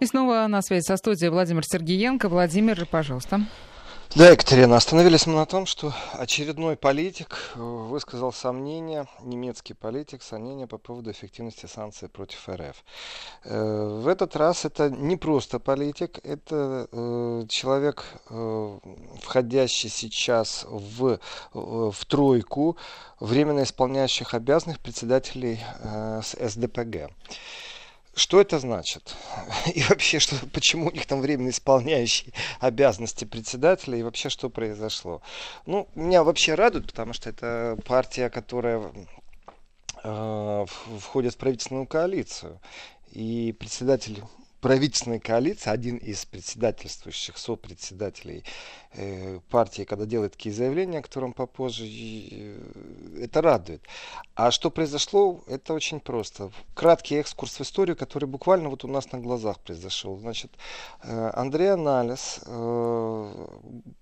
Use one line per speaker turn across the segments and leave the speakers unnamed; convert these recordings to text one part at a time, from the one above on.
И снова на связи со студией Владимир Сергеенко. Владимир, пожалуйста.
Да, Екатерина, остановились мы на том, что очередной политик э, высказал сомнения, немецкий политик, сомнения по поводу эффективности санкций против РФ. Э, в этот раз это не просто политик, это э, человек, входящий сейчас в, в тройку временно исполняющих обязанных председателей СДПГ. Что это значит? И вообще, что, почему у них там временно исполняющий обязанности председателя, и вообще, что произошло? Ну, меня вообще радует, потому что это партия, которая э, входит в правительственную коалицию. И председатель правительственной коалиции, один из председательствующих сопредседателей э, партии, когда делает такие заявления, о котором попозже, э, это радует. А что произошло, это очень просто. Краткий экскурс в историю, который буквально вот у нас на глазах произошел. Значит, э, Андрей Анализ,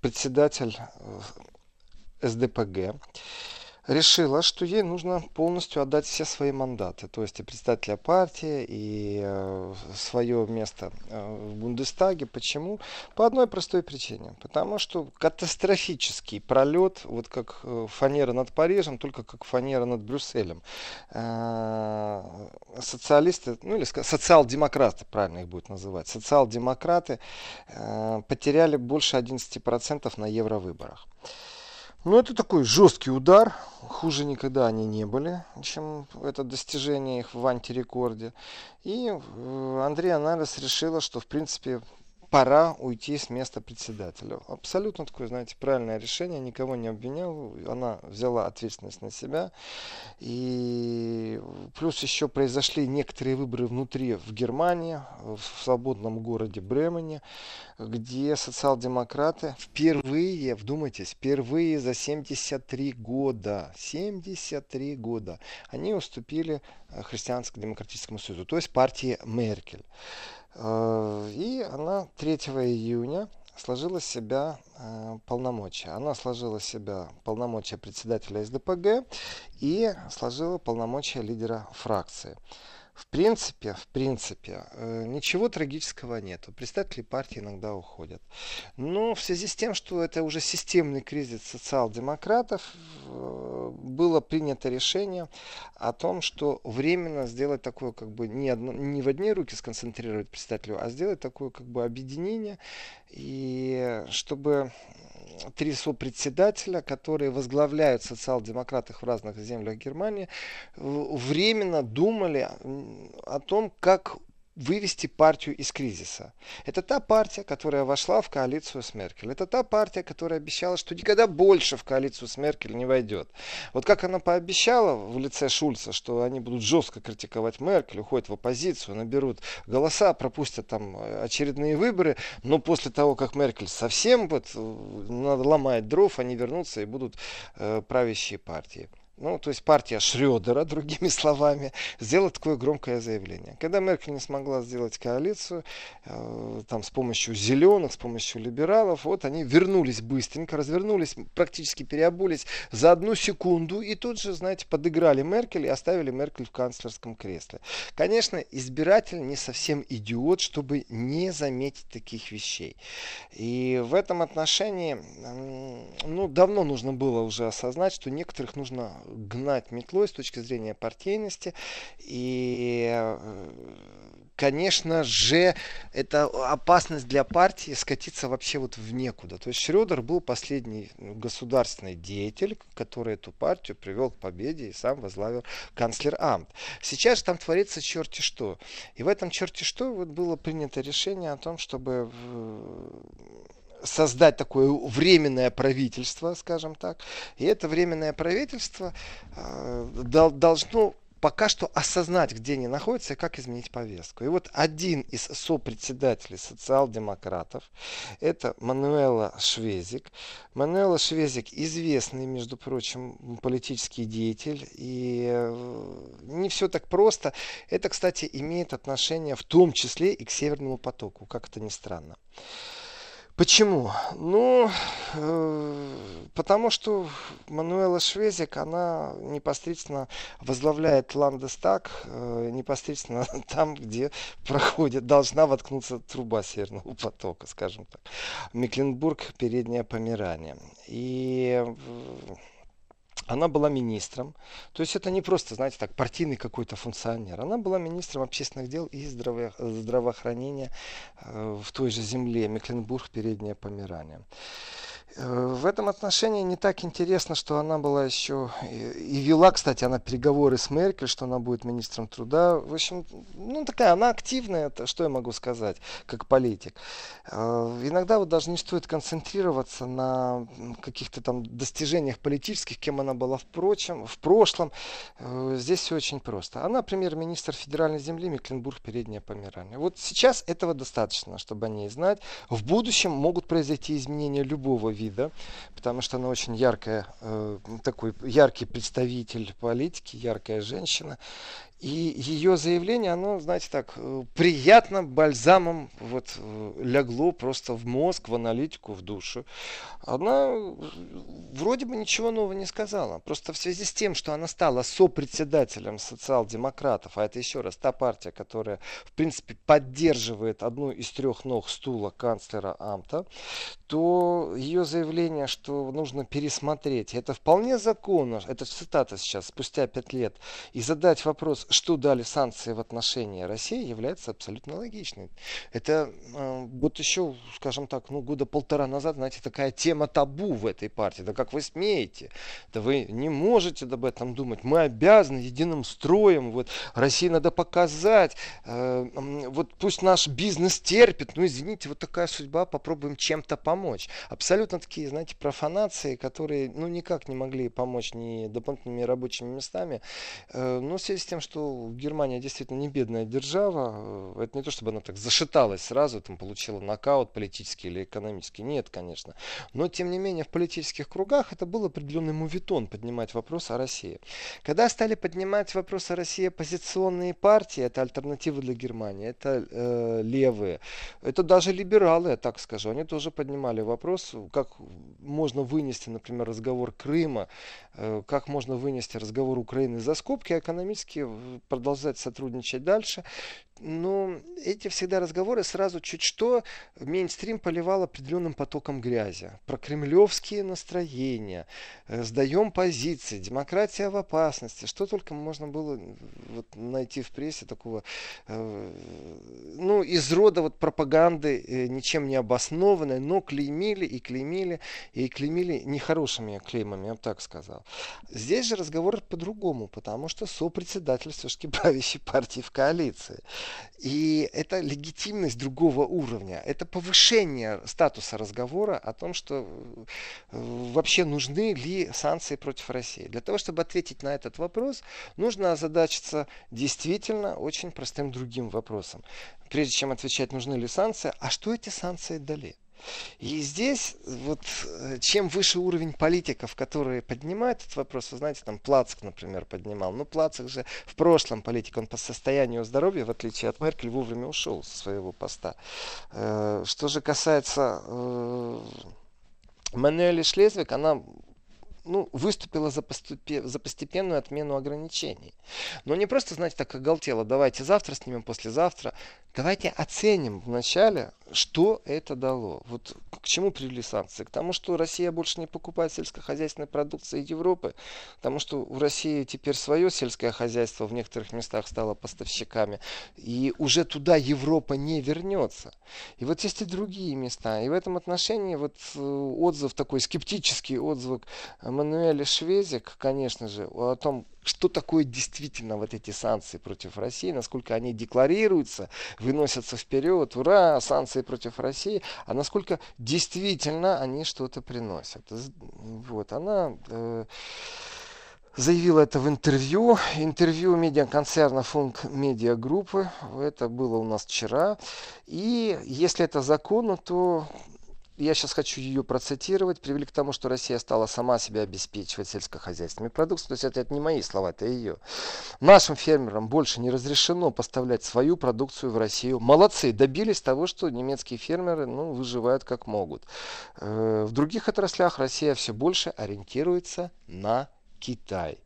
председатель СДПГ, решила, что ей нужно полностью отдать все свои мандаты, то есть и председателя партии, и э, свое место э, в Бундестаге. Почему? По одной простой причине. Потому что катастрофический пролет, вот как э, фанера над Парижем, только как фанера над Брюсселем. Социалисты, ну или социал-демократы, правильно их будет называть, социал-демократы потеряли больше 11% на евровыборах. Ну, это такой жесткий удар. Хуже никогда они не были, чем это достижение их в антирекорде. И э, Андрей Анализ решила, что, в принципе, пора уйти с места председателя. Абсолютно такое, знаете, правильное решение, никого не обвинял, она взяла ответственность на себя. И плюс еще произошли некоторые выборы внутри в Германии, в свободном городе Бремене, где социал-демократы впервые, вдумайтесь, впервые за 73 года, 73 года, они уступили Христианско-демократическому союзу, то есть партии Меркель. Э, и она 3 июня сложила себя э, полномочия. Она сложила себя полномочия председателя СДПГ и сложила полномочия лидера фракции. В принципе, в принципе, э, ничего трагического нет. Представители партии иногда уходят. Но в связи с тем, что это уже системный кризис социал-демократов, э, было принято решение о том, что временно сделать такое, как бы не, одно, не в одни руки сконцентрировать председателю, а сделать такое, как бы объединение, и чтобы три сопредседателя, которые возглавляют социал-демократов в разных землях Германии, временно думали о том, как вывести партию из кризиса. Это та партия, которая вошла в коалицию с Меркель. Это та партия, которая обещала, что никогда больше в коалицию с Меркель не войдет. Вот как она пообещала в лице Шульца, что они будут жестко критиковать Меркель, уходят в оппозицию, наберут голоса, пропустят там очередные выборы, но после того, как Меркель совсем вот э, ломает дров, они вернутся и будут э, правящие партии ну, то есть партия Шредера, другими словами, сделала такое громкое заявление. Когда Меркель не смогла сделать коалицию, э, там, с помощью зеленых, с помощью либералов, вот они вернулись быстренько, развернулись, практически переобулись за одну секунду и тут же, знаете, подыграли Меркель и оставили Меркель в канцлерском кресле. Конечно, избиратель не совсем идиот, чтобы не заметить таких вещей. И в этом отношении, ну, давно нужно было уже осознать, что некоторых нужно гнать метлой с точки зрения партийности. И, э, конечно же, это опасность для партии скатиться вообще вот в некуда. То есть Шредер был последний государственный деятель, который эту партию привел к победе и сам возглавил канцлер Амт. Сейчас там творится черти что. И в этом черти что вот было принято решение о том, чтобы создать такое временное правительство, скажем так. И это временное правительство э, должно пока что осознать, где они находятся и как изменить повестку. И вот один из сопредседателей социал-демократов, это Мануэла Швезик. Мануэла Швезик известный, между прочим, политический деятель. И э, не все так просто. Это, кстати, имеет отношение в том числе и к Северному потоку, как это ни странно. Почему? Ну, э, потому что Мануэла Швезик, она непосредственно возглавляет Ландестаг, э, непосредственно там, где проходит, должна воткнуться труба Северного потока, скажем так. Мекленбург, переднее Померание. И э, она была министром. То есть это не просто, знаете, так, партийный какой-то функционер. Она была министром общественных дел и здраво здравоохранения э, в той же земле, Мекленбург, Переднее Померание. Э, в этом отношении не так интересно, что она была еще и вела, кстати, она переговоры с Меркель, что она будет министром труда. В общем, ну такая, она активная, это что я могу сказать, как политик. Э, иногда вот даже не стоит концентрироваться на каких-то там достижениях политических, кем она была впрочем, в прошлом. Э, здесь все очень просто. Она премьер-министр федеральной земли Мекленбург, Переднее Померание. Вот сейчас этого достаточно, чтобы о ней знать. В будущем могут произойти изменения любого вида потому что она очень яркая, э, такой яркий представитель политики, яркая женщина. И ее заявление, оно, знаете, так, э, приятно бальзамом вот э, лягло просто в мозг, в аналитику, в душу. Она э, вроде бы ничего нового не сказала. Просто в связи с тем, что она стала сопредседателем социал-демократов, а это еще раз та партия, которая, в принципе, поддерживает одну из трех ног стула канцлера Амта, то ее заявление, что нужно пересмотреть, это вполне законно, это цитата сейчас, спустя пять лет, и задать вопрос, что дали санкции в отношении России, является абсолютно логичной. Это э, вот еще, скажем так, ну, года полтора назад, знаете, такая тема табу в этой партии. Да как вы смеете? Да вы не можете об этом думать. Мы обязаны единым строем. Вот России надо показать. Э, вот пусть наш бизнес терпит. Ну, извините, вот такая судьба. Попробуем чем-то помочь. Абсолютно такие, знаете, профанации, которые, ну, никак не могли помочь ни дополнительными рабочими местами. Э, но в связи с тем, что Германия действительно не бедная держава. Это не то, чтобы она так зашаталась сразу, там получила нокаут политический или экономический. Нет, конечно. Но, тем не менее, в политических кругах это был определенный мувитон поднимать вопрос о России. Когда стали поднимать вопрос о России оппозиционные партии, это альтернативы для Германии, это э, левые, это даже либералы, я так скажу, они тоже поднимали вопрос, как можно вынести, например, разговор Крыма, э, как можно вынести разговор Украины за скобки, а экономически продолжать сотрудничать дальше. Но эти всегда разговоры сразу чуть что мейнстрим поливал определенным потоком грязи. Про кремлевские настроения, э, сдаем позиции, демократия в опасности. Что только можно было вот, найти в прессе такого, э, ну, из рода вот пропаганды, э, ничем не обоснованной, но клеймили и клеймили, и клеймили нехорошими клеймами, я бы так сказал. Здесь же разговор по-другому, потому что сопредседатель все-таки правящей партии в коалиции. И это легитимность другого уровня. Это повышение статуса разговора о том, что э, вообще нужны ли санкции против России. Для того, чтобы ответить на этот вопрос, нужно озадачиться действительно очень простым другим вопросом. Прежде чем отвечать, нужны ли санкции, а что эти санкции дали? И здесь, вот, э, чем выше уровень политиков, которые поднимают этот вопрос, вы знаете, там Плацк, например, поднимал. Ну, Плацк же в прошлом политик, он по состоянию здоровья, в отличие от Меркель, вовремя ушел со своего поста. Э, что же касается э, Мануэли Шлезвик, она ну, выступила за, поступе, за постепенную отмену ограничений. Но не просто, знаете, так оголтело, давайте завтра снимем, послезавтра. Давайте оценим вначале, что это дало. Вот к чему привели санкции? К тому, что Россия больше не покупает сельскохозяйственной продукции Европы, потому что у России теперь свое сельское хозяйство в некоторых местах стало поставщиками, и уже туда Европа не вернется. И вот есть и другие места. И в этом отношении вот э, отзыв такой скептический отзыв Мануэля Швезик, конечно же, о том, что такое действительно вот эти санкции против России, насколько они декларируются, выносятся вперед, ура, санкции против России, а насколько действительно они что-то приносят. Вот, она э, заявила это в интервью, интервью медиаконцерна Функ Медиа Группы, это было у нас вчера, и если это законно, то я сейчас хочу ее процитировать, привели к тому, что Россия стала сама себя обеспечивать сельскохозяйственными продуктами. То есть это, это не мои слова, это ее. Нашим фермерам больше не разрешено поставлять свою продукцию в Россию. Молодцы, добились того, что немецкие фермеры ну, выживают как могут. Э, в других отраслях Россия все больше ориентируется на Китай.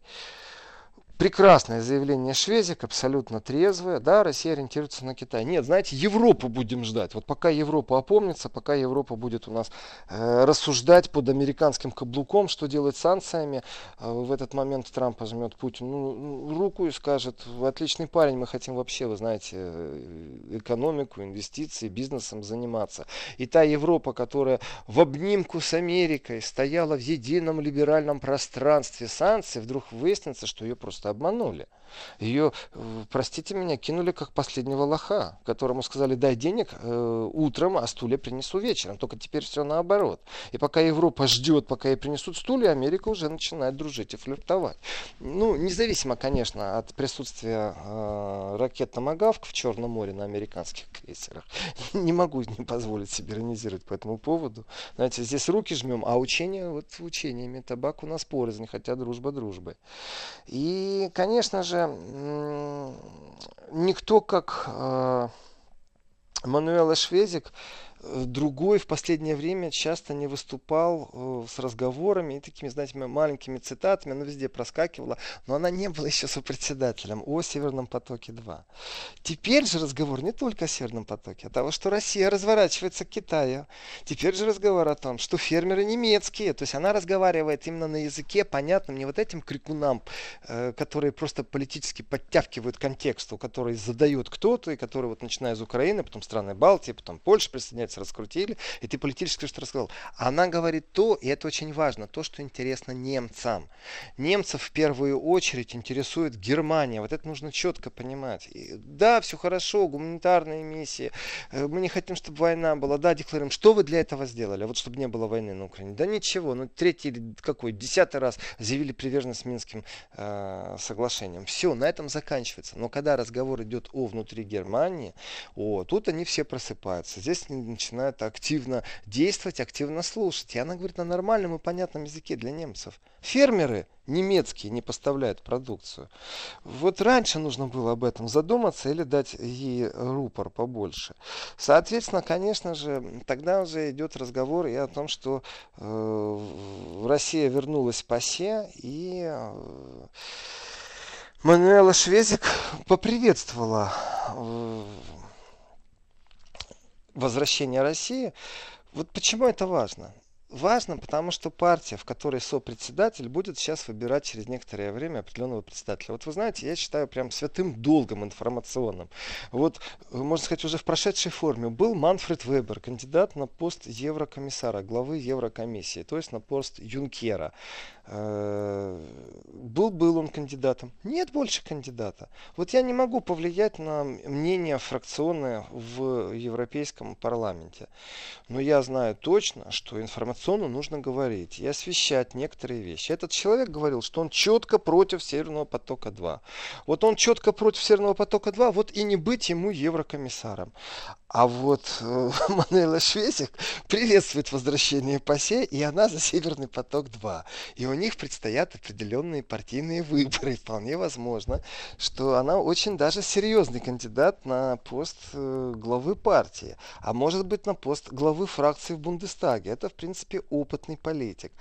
Прекрасное заявление Швезик, абсолютно трезвое. Да, Россия ориентируется на Китай. Нет, знаете, Европу будем ждать. Вот пока Европа опомнится, пока Европа будет у нас э, рассуждать под американским каблуком, что делать с санкциями, э, в этот момент Трамп возьмет Путин ну, руку и скажет, отличный парень, мы хотим вообще, вы знаете, э, экономику, инвестиции, бизнесом заниматься. И та Европа, которая в обнимку с Америкой стояла в едином либеральном пространстве санкций, вдруг выяснится, что ее просто обманули. Ее, э, простите меня, кинули как последнего лоха, которому сказали, дай денег э, утром, а стулья принесу вечером. Только теперь все наоборот. И пока Европа ждет, пока ей принесут стулья, Америка уже начинает дружить и флиртовать. Ну, независимо, конечно, от присутствия э, ракет «Томагавк» в Черном море на американских крейсерах, не могу не позволить себе иронизировать по этому поводу. Знаете, здесь руки жмем, а учения, вот учениями табак у нас порознь, хотя дружба дружбой. И, конечно же, же, никто как э, Мануэла Швезик другой в последнее время часто не выступал э, с разговорами и такими, знаете, маленькими цитатами, она везде проскакивала, но она не была еще сопредседателем о Северном потоке-2. Теперь же разговор не только о Северном потоке, а того, что Россия разворачивается к Китаю. Теперь же разговор о том, что фермеры немецкие, то есть она разговаривает именно на языке, понятном не вот этим крикунам, э, которые просто политически подтягивают контексту, который задает кто-то, и который вот начиная из Украины, потом страны Балтии, потом Польша присоединяется раскрутили, и ты политически что рассказал. Она говорит то, и это очень важно, то, что интересно немцам. Немцев в первую очередь интересует Германия. Вот это нужно четко понимать. И, да, все хорошо, гуманитарные миссии. Э, мы не хотим, чтобы война была. Да, декларируем. Что вы для этого сделали? Вот чтобы не было войны на Украине. Да ничего. Ну, третий или какой, десятый раз заявили приверженность Минским э, соглашениям. Все, на этом заканчивается. Но когда разговор идет о внутри Германии, о, тут они все просыпаются. Здесь начинают активно действовать, активно слушать. И она говорит на нормальном и понятном языке для немцев. Фермеры немецкие не поставляют продукцию. Вот раньше нужно было об этом задуматься или дать ей рупор побольше. Соответственно, конечно же, тогда уже идет разговор и о том, что э, Россия вернулась по се и э, Мануэла Швезик поприветствовала э, возвращения России. Вот почему это важно? Важно, потому что партия, в которой сопредседатель, будет сейчас выбирать через некоторое время определенного председателя. Вот вы знаете, я считаю прям святым долгом информационным. Вот, можно сказать, уже в прошедшей форме был Манфред Вебер, кандидат на пост еврокомиссара, главы Еврокомиссии, то есть на пост Юнкера. Э, был, был он кандидатом. Нет больше кандидата. Вот я не могу повлиять на мнение фракционное в Европейском парламенте. Но я знаю точно, что информационно нужно говорить и освещать некоторые вещи. Этот человек говорил, что он четко против Северного потока-2. Вот он четко против Северного потока-2, вот и не быть ему еврокомиссаром. А вот э, Мануэла Швесик приветствует возвращение ПАСЕ, и она за Северный поток-2. И у них предстоят определенные партийные выборы. Вполне возможно, что она очень даже серьезный кандидат на пост э, главы партии. А может быть на пост главы фракции в Бундестаге. Это, в принципе, опытный политик.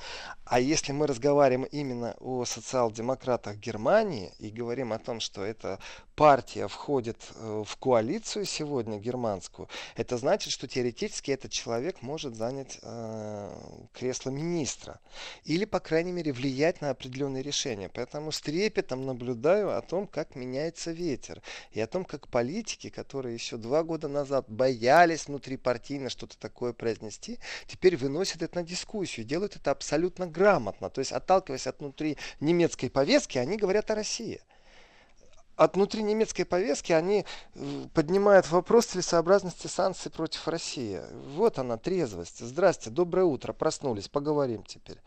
А если мы разговариваем именно о социал-демократах Германии и говорим о том, что эта партия входит э, в коалицию сегодня германскую, это значит, что теоретически этот человек может занять э, кресло министра. Или, по крайней мере, влиять на определенные решения. Поэтому с трепетом наблюдаю о том, как меняется ветер. И о том, как политики, которые еще два года назад боялись внутрипартийно что-то такое произнести, теперь выносят это на дискуссию. Делают это абсолютно грамотно. То есть, отталкиваясь от внутри немецкой повестки, они говорят о России от внутри немецкой повестки они э, поднимают вопрос целесообразности санкций против России. Вот она, трезвость. Здрасте, доброе утро, проснулись, поговорим теперь.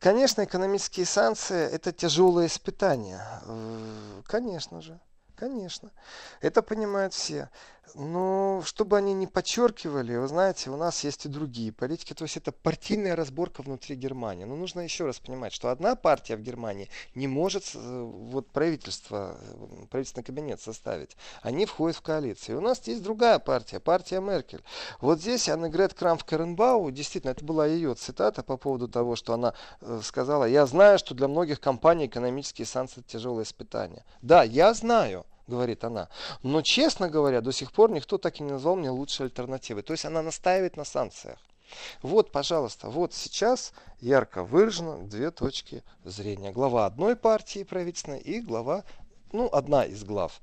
Конечно, экономические санкции – это тяжелое испытание. Э, конечно же. Конечно. Это понимают все. Ну, чтобы они не подчеркивали, вы знаете, у нас есть и другие политики. То есть это партийная разборка внутри Германии. Но нужно еще раз понимать, что одна партия в Германии не может э, вот правительство, э, правительственный кабинет составить. Они входят в коалицию. И у нас есть другая партия, партия Меркель. Вот здесь Аннегрет Крамф-Каренбау, действительно, это была ее цитата по поводу того, что она э, сказала, я знаю, что для многих компаний экономические санкции тяжелое испытание. Да, я знаю говорит она. Но, честно говоря, до сих пор никто так и не назвал мне лучшей альтернативой. То есть она настаивает на санкциях. Вот, пожалуйста, вот сейчас ярко выражено две точки зрения. Глава одной партии правительственной и глава, ну, одна из глав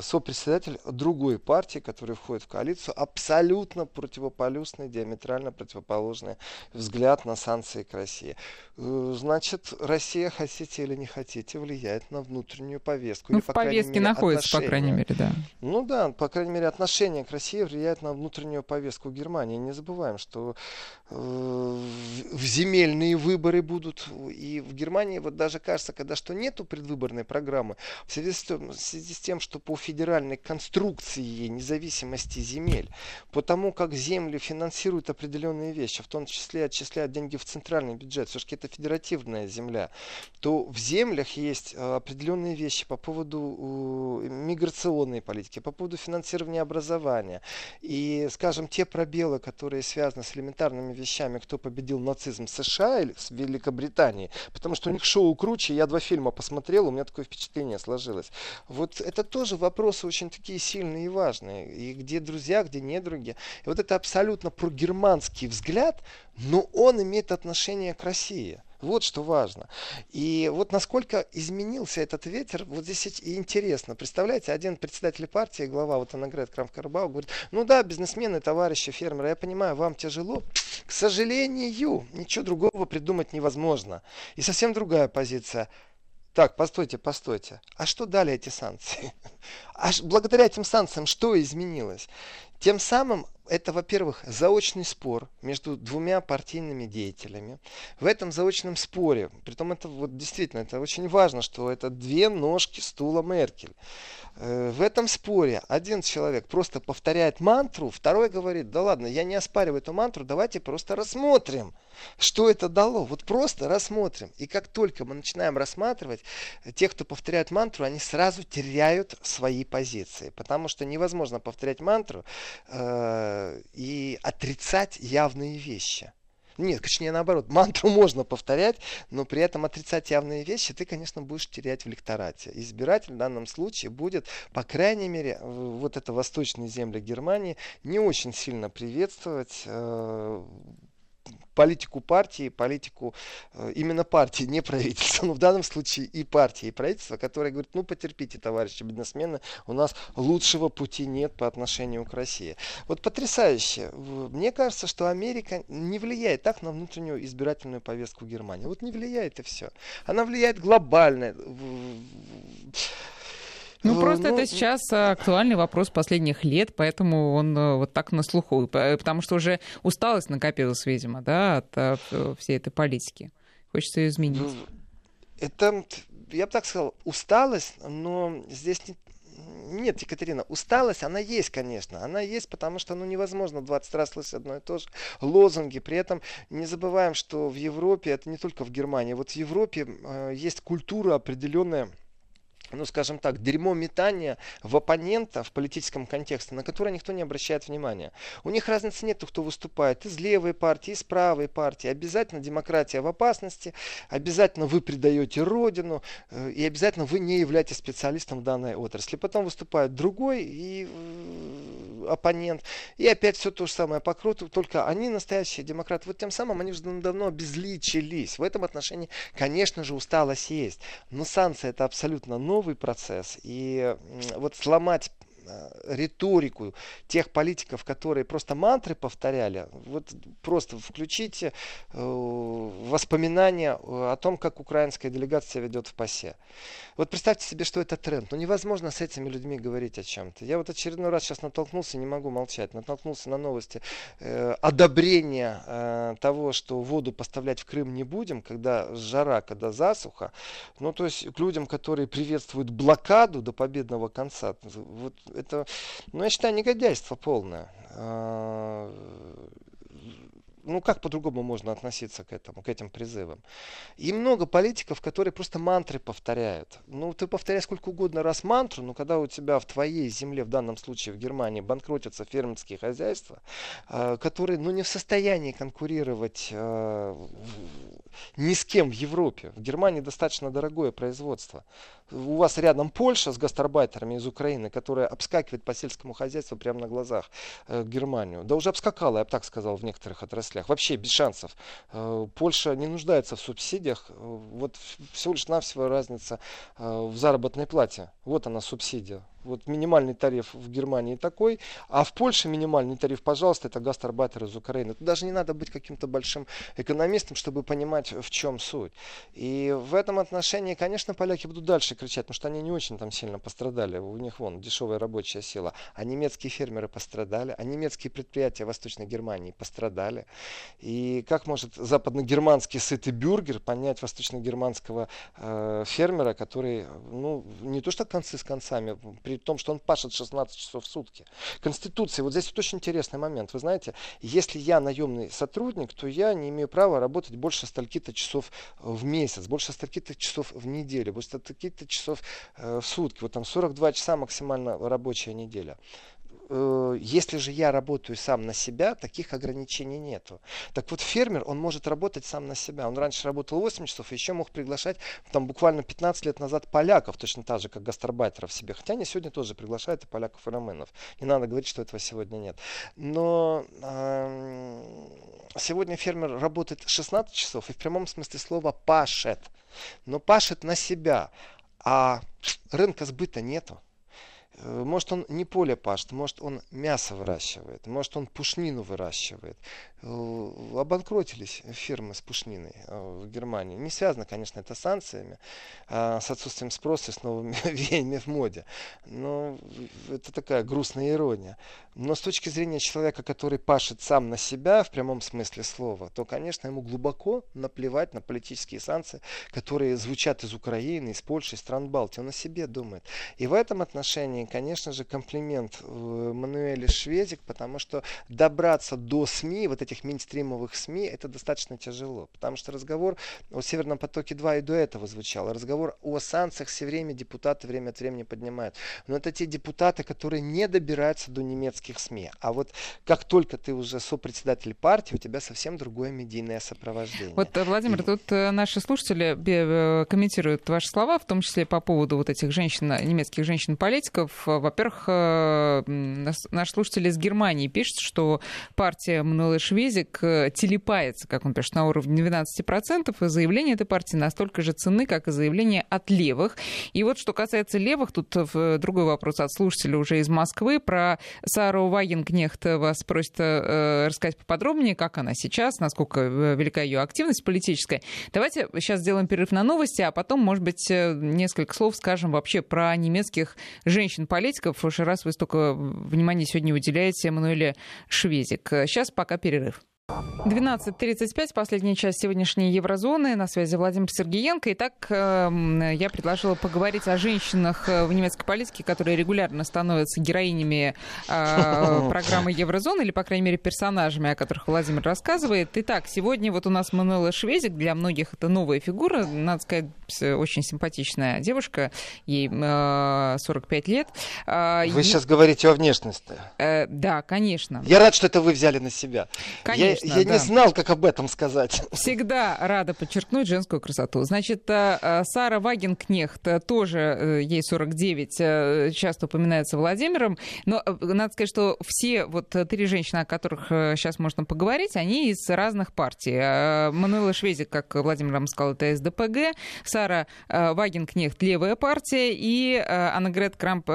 сопредседатель другой партии, которая входит в коалицию, абсолютно противополюсный, диаметрально противоположный взгляд на санкции к России. Э, значит, Россия, хотите или не хотите, влияет на внутреннюю повестку.
Ну, или, в по повестке мере, находится, отношения. по крайней мере, да.
Ну да, по крайней мере, отношение к России влияет на внутреннюю повестку Германии. Не забываем, что э, в земельные выборы будут, и в Германии вот даже кажется, когда что нету предвыборной программы, в связи с, в связи с тем, что по федеральной конструкции независимости земель, по тому, как земли финансируют определенные вещи, в том числе отчисляют деньги в центральный бюджет, все-таки это федеративная земля, то в землях есть э, определенные вещи по поводу миграционной политики, по поводу финансирования образования. И, скажем, те пробелы, которые связаны с элементарными вещами, кто победил нацизм США или с Великобритании, потому что у них шоу круче, я два фильма посмотрел, у меня такое впечатление сложилось. Вот это тоже тоже вопросы очень такие сильные и важные. И где друзья, где недруги. И вот это абсолютно прогерманский взгляд, но он имеет отношение к России. Вот что важно. И вот насколько изменился этот ветер, вот здесь и интересно. Представляете, один председатель партии, глава вот Анагрет Крамф-Карабау, говорит, ну да, бизнесмены, товарищи, фермеры, я понимаю, вам тяжело. К сожалению, ничего другого придумать невозможно. И совсем другая позиция. Так, постойте, постойте. А что дали эти санкции? А благодаря этим санкциям что изменилось? Тем самым это, во-первых, заочный спор между двумя партийными деятелями. В этом заочном споре, притом это вот действительно, это очень важно, что это две ножки стула Меркель. Э, в этом споре один человек просто повторяет мантру, второй говорит, да ладно, я не оспариваю эту мантру, давайте просто рассмотрим, что это дало. Вот просто рассмотрим. И как только мы начинаем рассматривать, те, кто повторяет мантру, они сразу теряют свои позиции. Потому что невозможно повторять мантру э, и отрицать явные вещи. Нет, точнее наоборот, мантру можно повторять, но при этом отрицать явные вещи ты, конечно, будешь терять в лекторате. Избиратель в данном случае будет, по крайней мере, вот это восточные земли Германии не очень сильно приветствовать э, политику партии, политику э, именно партии, не правительства. Но в данном случае и партии, и правительства, которое говорит, ну потерпите, товарищи бизнесмены, у нас лучшего пути нет по отношению к России. Вот потрясающе. Мне кажется, что Америка не влияет так на внутреннюю избирательную повестку Германии. Вот не влияет и все. Она влияет глобально.
Ну, просто ну, это сейчас актуальный вопрос последних лет, поэтому он э, вот так на слуху. Потому что уже усталость накопилась, видимо, да, от э, всей этой политики. Хочется ее изменить. Ну,
это, я бы так сказал, усталость, но здесь не, нет, Екатерина, усталость, она есть, конечно. Она есть, потому что ну, невозможно 20 раз слышать одно и то же. Лозунги. При этом не забываем, что в Европе, это не только в Германии, вот в Европе э, есть культура определенная ну, скажем так, дерьмо метания в оппонента в политическом контексте, на которое никто не обращает внимания. У них разницы нет, кто выступает из левой партии, из правой партии. Обязательно демократия в опасности, обязательно вы предаете родину, э, и обязательно вы не являетесь специалистом в данной отрасли. Потом выступает другой и э, оппонент, и опять все то же самое по круту, только они настоящие демократы. Вот тем самым они уже давно обезличились. В этом отношении, конечно же, усталость есть. Но санкции это абсолютно новый процесс. И вот сломать риторику тех политиков, которые просто мантры повторяли, вот просто включите э, воспоминания о том, как украинская делегация ведет в ПАСЕ. Вот представьте себе, что это тренд. Ну невозможно с этими людьми говорить о чем-то. Я вот очередной раз сейчас натолкнулся, не могу молчать, натолкнулся на новости э, одобрения э, того, что воду поставлять в Крым не будем, когда жара, когда засуха. Ну то есть к людям, которые приветствуют блокаду до победного конца, вот это, ну, я считаю, негодяйство полное. Ну как по-другому можно относиться к этому, к этим призывам? И много политиков, которые просто мантры повторяют. Ну, ты повторяй сколько угодно раз мантру, но когда у тебя в твоей земле, в данном случае в Германии, банкротятся фермерские хозяйства, э, которые, ну, не в состоянии конкурировать э, ни с кем в Европе. В Германии достаточно дорогое производство. У вас рядом Польша с гастарбайтерами из Украины, которая обскакивает по сельскому хозяйству прямо на глазах э, Германию. Да уже обскакала, я бы так сказал, в некоторых отраслях. Вообще без шансов. Э, Польша не нуждается в субсидиях. Э, вот всего лишь навсего разница э, в заработной плате. Вот она субсидия. Вот минимальный тариф в Германии такой, а в Польше минимальный тариф, пожалуйста, это гастарбайтер из Украины. Тут даже не надо быть каким-то большим экономистом, чтобы понимать, в чем суть. И в этом отношении, конечно, поляки будут дальше кричать, потому что они не очень там сильно пострадали. У них вон дешевая рабочая сила. А немецкие фермеры пострадали, а немецкие предприятия Восточной Германии пострадали. И как может западногерманский сытый бюргер понять восточногерманского э, фермера, который, ну, не то что концы с концами, при при том, что он пашет 16 часов в сутки. Конституция, вот здесь вот очень интересный момент. Вы знаете, если я наемный сотрудник, то я не имею права работать больше стольки-то часов в месяц, больше стольки-то часов в неделю, больше стольки-то часов э, в сутки. Вот там 42 часа максимально рабочая неделя. Э, если же я работаю сам на себя, таких ограничений нету. Так вот, фермер, он может работать сам на себя. Он раньше работал 8 часов, еще мог приглашать там буквально 15 лет назад поляков, точно так же, как гастарбайтеров себе. Хотя они сегодня тоже приглашают и поляков, и румынов. Не надо говорить, что этого сегодня нет. Но э, сегодня фермер работает 16 часов и в прямом смысле слова пашет. Но пашет на себя. А рынка сбыта нету. Э, может, он не поле пашет, может, он мясо выращивает, может, он пушнину выращивает. Э, обанкротились фирмы с пушниной э, в Германии. Не связано, конечно, это с санкциями, а с отсутствием спроса и с новыми веяниями в моде. Но это такая грустная ирония. Но с точки зрения человека, который пашет сам на себя, в прямом смысле слова, то, конечно, ему глубоко наплевать на политические санкции, которые звучат из Украины, из Польши, из стран Балтии. Он о себе думает. И в этом отношении, конечно же, комплимент э, Мануэле Шведик, потому что добраться до СМИ, вот этих мейнстримовых СМИ, это достаточно тяжело. Потому что разговор о Северном потоке 2 и до этого звучал. Разговор о санкциях все время депутаты время от времени поднимают. Но это те депутаты, которые не добираются до немецких СМИ. А вот как только ты уже сопредседатель партии, у тебя совсем другое медийное сопровождение.
Вот, Владимир, И... тут э, наши слушатели э, комментируют ваши слова, в том числе по поводу вот этих женщин, немецких женщин-политиков. Во-первых, наш слушатель из Германии пишет, что партия Мануэла Швезик телепается, как он пишет, на уровне 12%, и заявления этой партии настолько же ценны, как и заявления от левых. И вот что касается левых, тут другой вопрос от слушателя уже из Москвы про Сару Вагенкнехт вас просит э, рассказать поподробнее, как она сейчас, насколько э, велика ее активность политическая. Давайте сейчас сделаем перерыв на новости, а потом, может быть, э, несколько слов скажем вообще про немецких женщин-политиков, уж раз вы столько внимания сегодня уделяете Эммануэле Швезик. Сейчас пока перерыв. 12.35, последняя часть сегодняшней Еврозоны. На связи Владимир Сергеенко. Итак, эм, я предложила поговорить о женщинах э, в немецкой политике, которые регулярно становятся героинями э, программы Еврозоны, или, по крайней мере, персонажами, о которых Владимир рассказывает. Итак, сегодня вот у нас Мануэла Швезик. Для многих это новая фигура. Надо сказать, очень симпатичная девушка. Ей 45 э, лет.
Вы сейчас говорите о внешности.
Да, конечно.
Я рад, что это вы взяли на себя. Конечно конечно. Я да. не знал, как об этом сказать.
Всегда рада подчеркнуть женскую красоту. Значит, э, э, Сара Вагенкнехт э, тоже, ей 49, часто упоминается Владимиром. Но надо сказать, что все вот три женщины, о которых сейчас можно поговорить, они из разных партий. Мануэла Швезик, как Владимир вам сказал, это СДПГ. Сара Вагенкнехт, левая партия. И Аннегрет Крамп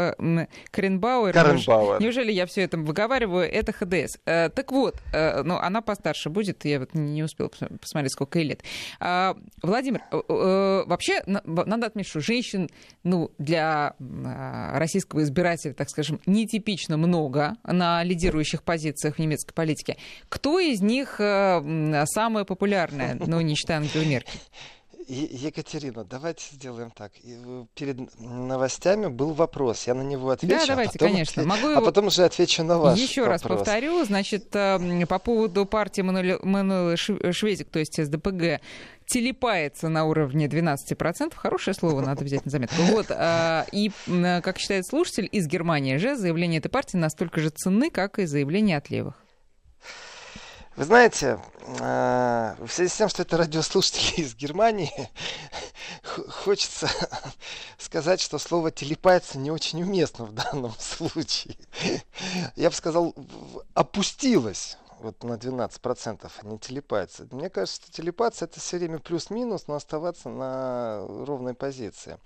Кренбауэр.
Кренбауэр.
Неужели я все это выговариваю? Это ХДС. Так вот, ну, она постарше будет, я вот не успела посмотреть, сколько ей лет. А, Владимир, э, э, вообще надо отметить, что женщин ну, для а, российского избирателя, так скажем, нетипично много на лидирующих позициях в немецкой политике. Кто из них э, самая популярная, ну, не считая Ангелы Меркель?
Екатерина, давайте сделаем так. Перед новостями был вопрос, я на него отвечу. Да,
давайте, а потом, конечно.
Могу а потом уже отвечу на ваш
Еще
вопрос.
раз повторю, значит, эм, по поводу партии Мануэла Швезик, то есть СДПГ, телепается на уровне 12%. Хорошее слово, надо взять на заметку. Вот. А, и, как считает слушатель, из Германии же заявления этой партии настолько же ценны, как и заявления от левых.
Вы знаете, а, в связи с тем, что это радиослушатели из Германии, хочется сказать, что слово телепается не очень уместно в данном случае. Я бы сказал, опустилось вот на 12%, а не телепается. Мне кажется, что телепаться это все время плюс-минус, но оставаться на ровной позиции.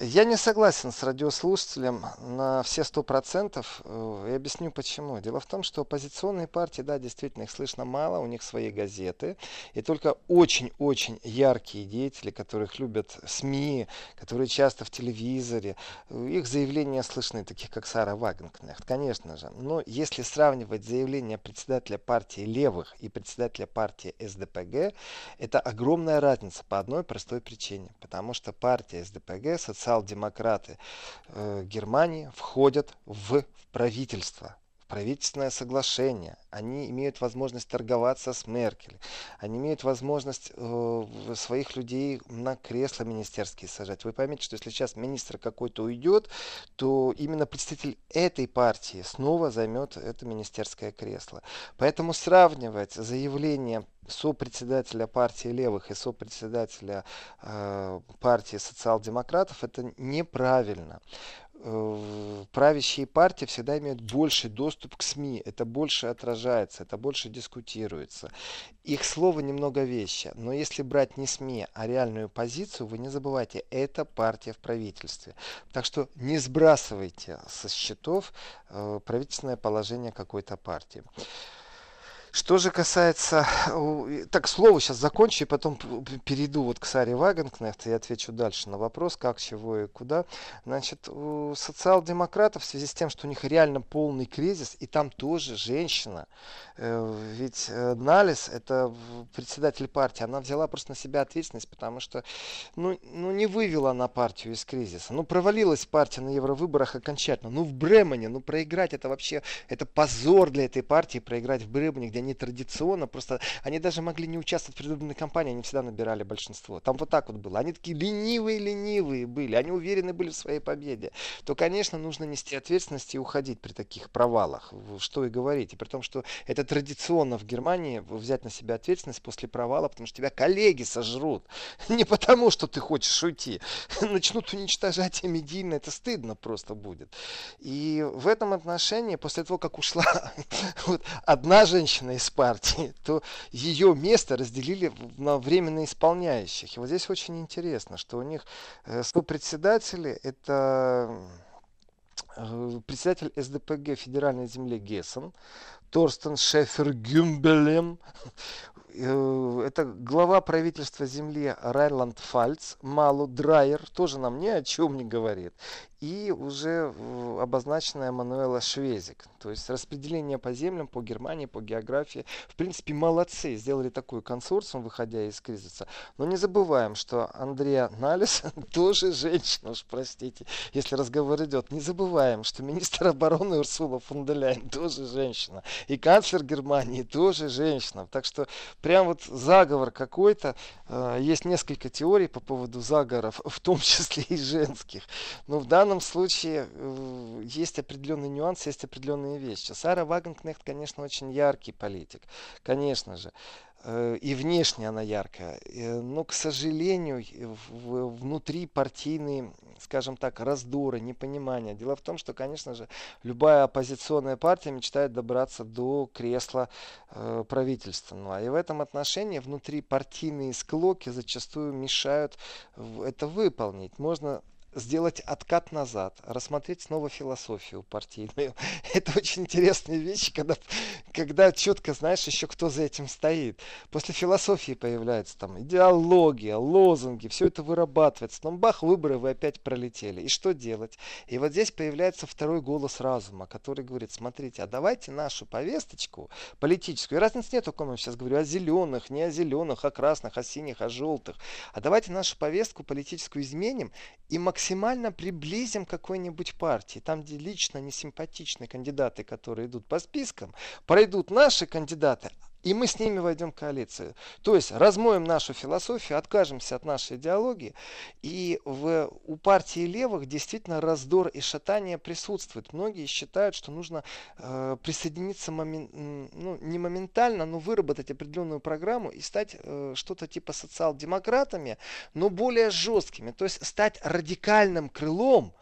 Я не согласен с радиослушателем на все сто процентов э, и объясню почему. Дело в том, что оппозиционные партии, да, действительно, их слышно мало, у них свои газеты, и только очень-очень яркие деятели, которых любят СМИ, которые часто в телевизоре, э, их заявления слышны, таких как Сара Вагенкнехт, конечно же. Но если сравнивать заявления председателя партии левых и председателя партии СДПГ, это огромная разница по одной простой причине. Потому что партия СДПГ, социал-демократы э, Германии входят в правительство правительственное соглашение. Они имеют возможность торговаться с Меркель. Они имеют возможность э, своих людей на кресла министерские сажать. Вы поймите, что если сейчас министр какой-то уйдет, то именно представитель этой партии снова займет это министерское кресло. Поэтому сравнивать заявление сопредседателя партии левых и сопредседателя э, партии социал-демократов это неправильно. Правящие партии всегда имеют больший доступ к СМИ, это больше отражается, это больше дискутируется. Их слово немного вещи, но если брать не СМИ, а реальную позицию, вы не забывайте, это партия в правительстве. Так что не сбрасывайте со счетов э, правительственное положение какой-то партии. Что же касается... Так, слово сейчас закончу, и потом перейду вот к Саре Вагенкнехт и отвечу дальше на вопрос, как, чего и куда. Значит, у социал-демократов в связи с тем, что у них реально полный кризис, и там тоже женщина, э, ведь э, Налис, это председатель партии, она взяла просто на себя ответственность, потому что, ну, ну не вывела она партию из кризиса. Ну, провалилась партия на евровыборах окончательно. Ну, в Бремане, ну, проиграть это вообще, это позор для этой партии, проиграть в Бремане, где они традиционно, просто они даже могли не участвовать в предвыборной кампании, они всегда набирали большинство. Там вот так вот было. Они такие ленивые-ленивые были, они уверены были в своей победе. То, конечно, нужно нести ответственность и уходить при таких провалах. Что и говорить. И при том, что это традиционно в Германии взять на себя ответственность после провала, потому что тебя коллеги сожрут. Не потому, что ты хочешь уйти. Начнут уничтожать тебя медийно, это стыдно просто будет. И в этом отношении, после того, как ушла вот одна женщина из партии, то ее место разделили на временно исполняющих. И вот здесь очень интересно, что у них э, сопредседатели это э, председатель СДПГ федеральной земли Гессен, Торстен Шефер Гюмбелем, э, это глава правительства земли Райланд-Фальц, Малу Драйер, тоже нам ни о чем не говорит и уже обозначенная Мануэла Швезик. То есть распределение по землям, по Германии, по географии. В принципе, молодцы, сделали такой консорциум, выходя из кризиса. Но не забываем, что Андреа Налис тоже женщина, уж простите, если разговор идет. Не забываем, что министр обороны Урсула фон тоже женщина. И канцлер Германии тоже женщина. Так что прям вот заговор какой-то. Э, есть несколько теорий по поводу заговоров, в том числе и женских. Но в данном данном случае э, есть определенный нюанс, есть определенные вещи. Сара Вагенкнехт, конечно, очень яркий политик, конечно же. Э, и внешне она яркая. Э, но, к сожалению, внутри партийные, скажем так, раздоры, непонимания. Дело в том, что, конечно же, любая оппозиционная партия мечтает добраться до кресла правительственного. И в этом отношении внутри партийные склоки зачастую мешают это выполнить. Можно сделать откат назад, рассмотреть снова философию партийную. Это очень интересные вещи, когда, когда четко знаешь еще, кто за этим стоит. После философии появляется там идеология, лозунги, все это вырабатывается. Но бах, выборы вы опять пролетели. И что делать? И вот здесь появляется второй голос разума, который говорит, смотрите, а давайте нашу повесточку политическую, и разницы нет, о ком я сейчас говорю, о зеленых, не о зеленых, о красных, о синих, о желтых, а давайте нашу повестку политическую изменим и максимально приблизим к какой-нибудь партии. Там, где лично несимпатичные кандидаты, которые идут по спискам, пройдут наши кандидаты, и мы с ними войдем в коалицию. То есть размоем нашу философию, откажемся от нашей идеологии. И в, у партии левых действительно раздор и шатание присутствует. Многие считают, что нужно э, присоединиться момен, ну, не моментально, но выработать определенную программу и стать э, что-то типа социал-демократами, но более жесткими. То есть стать радикальным крылом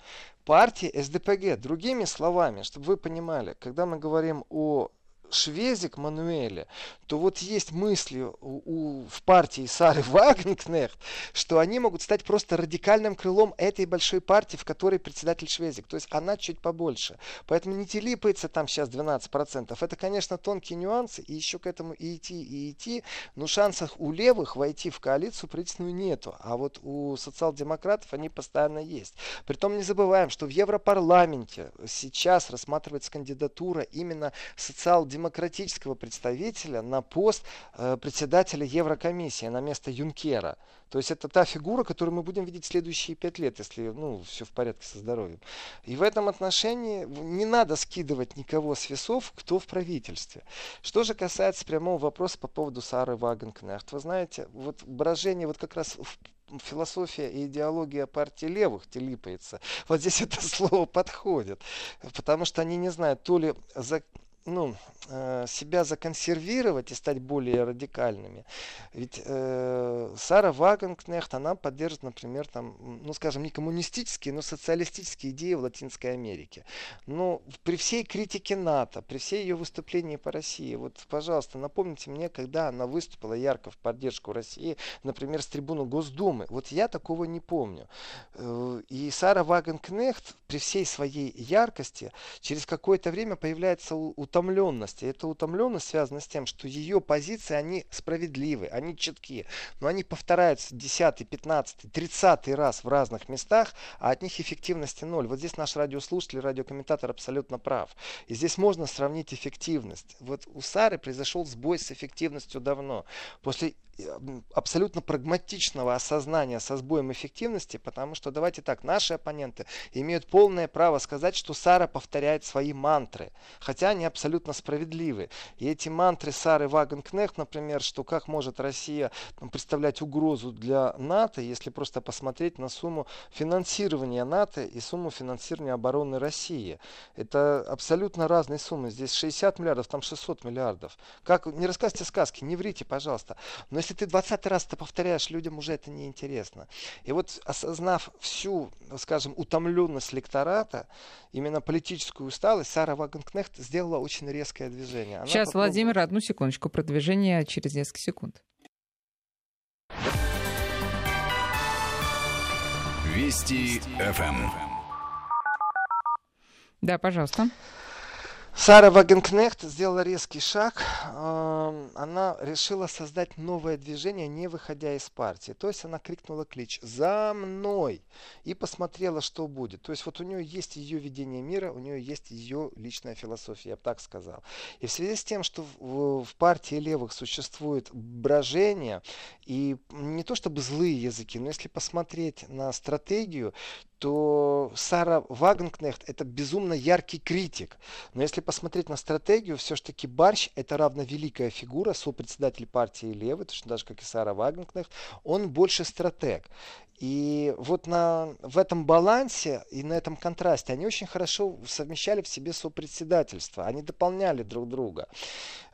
партии СДПГ. Другими словами, чтобы вы понимали, когда мы говорим о Швезик Мануэле, то вот есть мысли у, у, в партии Сары Вагенкнехт, что они могут стать просто радикальным крылом этой большой партии, в которой председатель Швезик. То есть она чуть побольше. Поэтому не телипается там сейчас 12%. Это, конечно, тонкие нюансы, и еще к этому и идти, и идти. Но шансов у левых войти в коалицию правительственную нету. А вот у социал-демократов они постоянно есть. Притом не забываем, что в Европарламенте сейчас рассматривается кандидатура именно социал-демократов демократического представителя на пост э, председателя Еврокомиссии на место Юнкера. То есть это та фигура, которую мы будем видеть следующие пять лет, если ну, все в порядке со здоровьем. И в этом отношении не надо скидывать никого с весов, кто в правительстве. Что же касается прямого вопроса по поводу Сары Вагенкнехт. Вы знаете, вот брожение вот как раз в философия и идеология партии левых телипается. Вот здесь это слово подходит. Потому что они не знают, то ли за ну, э, себя законсервировать и стать более радикальными. Ведь э, Сара Вагенкнехт, она поддержит, например, там, ну, скажем, не коммунистические, но социалистические идеи в Латинской Америке. Но при всей критике НАТО, при всей ее выступлении по России, вот, пожалуйста, напомните мне, когда она выступила ярко в поддержку России, например, с трибуны Госдумы. Вот я такого не помню. Э, и Сара Вагенкнехт при всей своей яркости через какое-то время появляется у, у утомленность. И эта утомленность связана с тем, что ее позиции, они справедливы, они четкие. Но они повторяются 10, 15, 30 раз в разных местах, а от них эффективности ноль. Вот здесь наш радиослушатель, радиокомментатор абсолютно прав. И здесь можно сравнить эффективность. Вот у Сары произошел сбой с эффективностью давно. После абсолютно прагматичного осознания со сбоем эффективности, потому что, давайте так, наши оппоненты имеют полное право сказать, что Сара повторяет свои мантры, хотя они абсолютно справедливы. И эти мантры Сары Вагенкнехт, например, что как может Россия представлять угрозу для НАТО, если просто посмотреть на сумму финансирования НАТО и сумму финансирования обороны России. Это абсолютно разные суммы. Здесь 60 миллиардов, там 600 миллиардов. Как, не рассказывайте сказки, не врите, пожалуйста. Но если ты 20 раз это повторяешь, людям уже это не интересно. И вот осознав всю, скажем, утомленность лектората, именно политическую усталость, Сара Вагенкнехт сделала очень резкое движение.
Она Сейчас, попробовала... Владимир, одну секундочку, продвижение через несколько секунд.
Вести ФМ.
Да, пожалуйста.
Сара Вагенкнехт сделала резкий шаг. Она решила создать новое движение, не выходя из партии. То есть она крикнула клич «За мной!» и посмотрела, что будет. То есть вот у нее есть ее видение мира, у нее есть ее личная философия, я бы так сказал. И в связи с тем, что в, в партии левых существует брожение, и не то чтобы злые языки, но если посмотреть на стратегию, то Сара Вагенкнехт это безумно яркий критик. Но если посмотреть на стратегию, все-таки Барщ это равно великая фигура, сопредседатель партии Левы, точно даже как и Сара Вагенкнехт, он больше стратег. И вот на, в этом балансе и на этом контрасте они очень хорошо совмещали в себе сопредседательство. Они дополняли друг друга.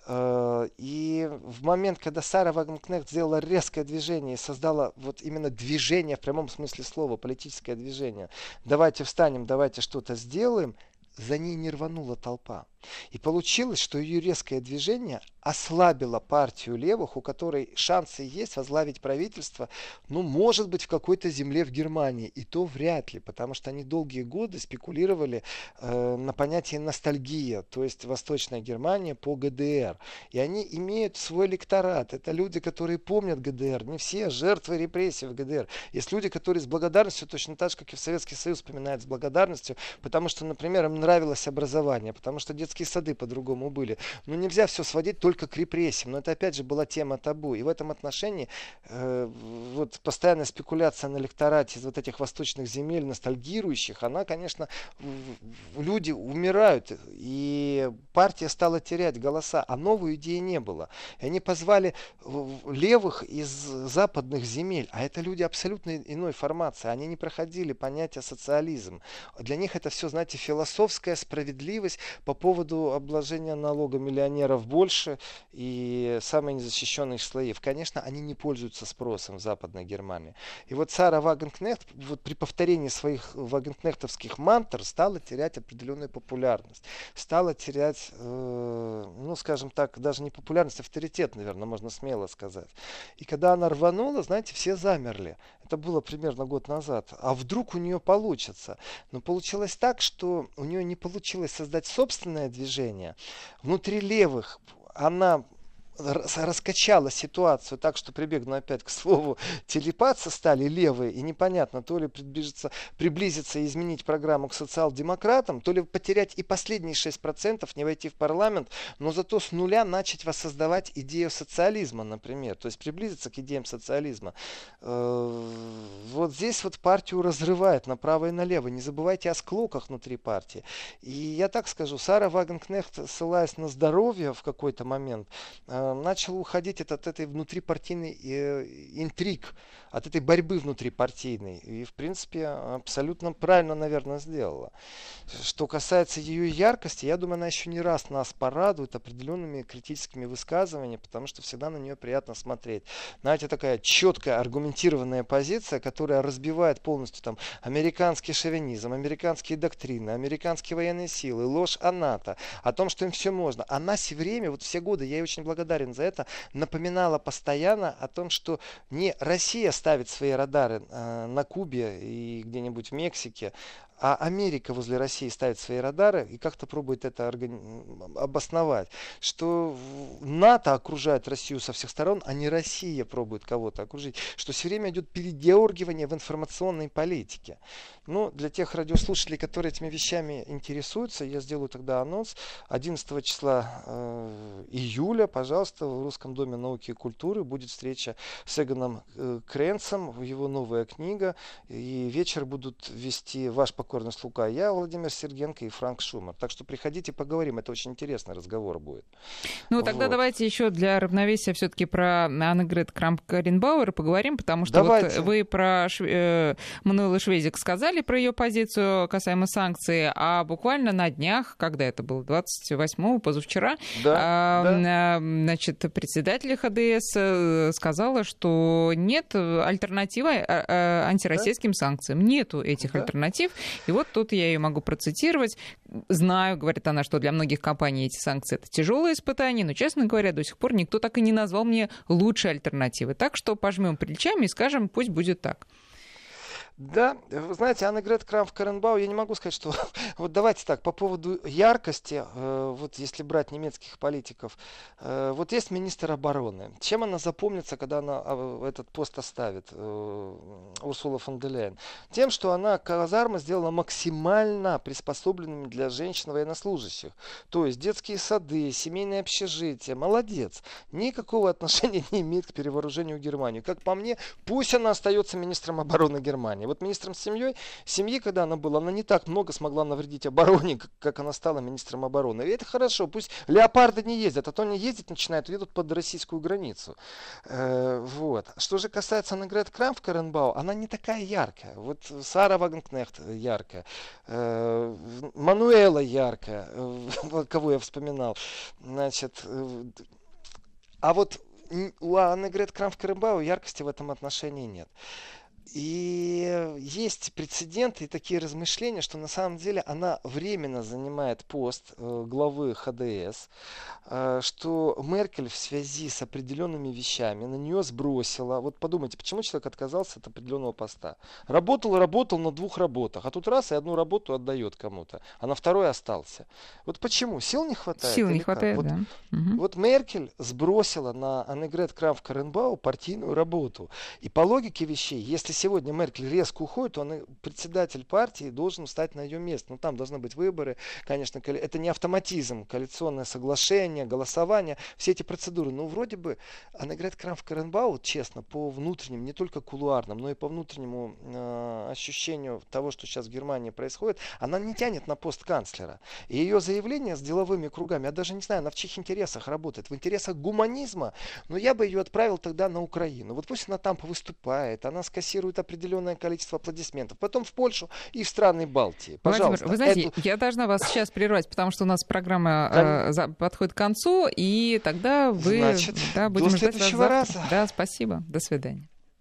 Э, и в момент, когда Сара Вагнкнехт сделала резкое движение и создала вот именно движение в прямом смысле слова, политическое движение, давайте встанем, давайте что-то сделаем, за ней не рванула толпа. И получилось, что ее резкое движение ослабило партию левых, у которой шансы есть возглавить правительство, ну, может быть, в какой-то земле в Германии. И то вряд ли, потому что они долгие годы спекулировали э, на понятие ностальгия, то есть Восточная Германия по ГДР. И они имеют свой электорат. Это люди, которые помнят ГДР. Не все жертвы репрессий в ГДР. Есть люди, которые с благодарностью, точно так же, как и в Советский Союз, вспоминают с благодарностью, потому что, например, им нравилось образование, потому что детские сады по-другому были. Но нельзя все сводить только к репрессиям. Но это опять же была тема табу. И в этом отношении э, вот постоянная спекуляция на электорате из вот этих восточных земель, ностальгирующих, она, конечно, люди умирают. И партия стала терять голоса, а новой идеи не было. И они позвали левых из западных земель. А это люди абсолютно иной формации. Они не проходили понятие социализм. Для них это все, знаете, философская справедливость по поводу обложения налога миллионеров больше, и самые незащищенные слои. Конечно, они не пользуются спросом в Западной Германии. И вот Сара Вагенкнехт вот при повторении своих вагенкнехтовских мантр стала терять определенную популярность. Стала терять, э, ну, скажем так, даже не популярность, а авторитет, наверное, можно смело сказать. И когда она рванула, знаете, все замерли. Это было примерно год назад. А вдруг у нее получится? Но получилось так, что у нее не получилось создать собственное движение. Внутри левых она раскачала ситуацию так, что прибегну опять к слову, телепаться стали левые, и непонятно, то ли приблизиться, приблизиться и изменить программу к социал-демократам, то ли потерять и последние 6%, не войти в парламент, но зато с нуля начать воссоздавать идею социализма, например, то есть приблизиться к идеям социализма. Э, вот здесь вот партию разрывает направо и налево. Не забывайте о склоках внутри партии. И я так скажу, Сара Вагенкнехт, ссылаясь на здоровье в какой-то момент, э, начал уходить от, этой внутрипартийной э, интриг, от этой борьбы внутрипартийной. И, в принципе, абсолютно правильно, наверное, сделала. Что касается ее яркости, я думаю, она еще не раз нас порадует определенными критическими высказываниями, потому что всегда на нее приятно смотреть. Знаете, такая четкая, аргументированная позиция, которая разбивает полностью там американский шовинизм, американские доктрины, американские военные силы, ложь о НАТО, о том, что им все можно. Она все время, вот все годы, я ей очень благодарен, за это, напоминала постоянно о том, что не Россия ставит свои радары э, на Кубе и где-нибудь в Мексике, а Америка возле России ставит свои радары и как-то пробует это органи... обосновать, что НАТО окружает Россию со всех сторон, а не Россия пробует кого-то окружить, что все время идет передергивание в информационной политике. Ну, для тех радиослушателей, которые этими вещами интересуются, я сделаю тогда анонс. 11 числа э, июля, пожалуйста, в Русском доме науки и культуры будет встреча с Эгоном э, Кренцем, его новая книга, и вечер будут вести ваш покорный слуга, я, Владимир Сергенко и Франк Шумер. Так что приходите, поговорим. Это очень интересный разговор будет.
Ну, тогда вот. давайте еще для равновесия все-таки про Аннегрет Крамп-Каренбауэр поговорим, потому что вот вы про Шв... э, Мануэла Швезик сказали про ее позицию касаемо санкций, а буквально на днях, когда это было, 28-го, позавчера, да, э, да. значит, председатель ХДС э, сказала, что нет альтернативы э, э, антироссийским да? санкциям. Нету этих да. альтернатив. И вот тут я ее могу процитировать. Знаю, говорит она, что для многих компаний эти санкции это тяжелое испытание, но, честно говоря, до сих пор никто так и не назвал мне лучшей альтернативы. Так что пожмем плечами и скажем, пусть будет так.
Да, вы знаете, Анна Грет Крамф Каренбау, я не могу сказать, что... вот давайте так, по поводу яркости, э, вот если брать немецких политиков, э, вот есть министр обороны. Чем она запомнится, когда она э, этот пост оставит, Урсула фон де Лейн? Тем, что она казармы сделала максимально приспособленными для женщин военнослужащих. То есть детские сады, семейные общежития. Молодец. Никакого отношения не имеет к перевооружению Германии. Как по мне, пусть она остается министром обороны Германии. И вот министром семьей, семьи, когда она была, она не так много смогла навредить обороне, как, она стала министром обороны. И это хорошо, пусть леопарды не ездят, а то они ездить начинают, едут под российскую границу. Э, вот. Что же касается Нагрет Крам в Каренбау, она не такая яркая. Вот Сара Вагнкнехт яркая, э, Мануэла яркая, э, кого я вспоминал. Значит, э, а вот у Анны Грет Крам в Каренбау яркости в этом отношении нет. И есть прецеденты и такие размышления, что на самом деле она временно занимает пост э, главы ХДС, э, что Меркель в связи с определенными вещами на нее сбросила. Вот подумайте, почему человек отказался от определенного поста? Работал, работал на двух работах, а тут раз и одну работу отдает кому-то, а на второй остался. Вот почему? Сил не хватает?
Сил не хватает,
вот,
да.
Вот Меркель сбросила на Аннегрет Крамф Каренбау партийную работу. И по логике вещей, если сегодня Меркель резко уходит, он, председатель партии должен встать на ее место. Ну, там должны быть выборы, конечно, это не автоматизм, коалиционное соглашение, голосование, все эти процедуры. Но вроде бы Аннегрет Крамф Каренбау, честно, по внутренним, не только кулуарным, но и по внутреннему э, ощущению того, что сейчас в Германии происходит, она не тянет на пост канцлера. И ее заявление с деловыми кругами, я даже не знаю, она в чьих интересах работает, в интересах гуманизма, но я бы ее отправил тогда на Украину. Вот пусть она там повыступает, она скассирует определенные определенное количество аплодисментов. Потом в Польшу и в страны Балтии. Пожалуйста.
Владимир, вы знаете, эту... я должна вас сейчас прервать, потому что у нас программа э, за, подходит к концу, и тогда вы
Значит,
да, будем
до
ждать
следующего
вас
раза.
Да, спасибо. До свидания.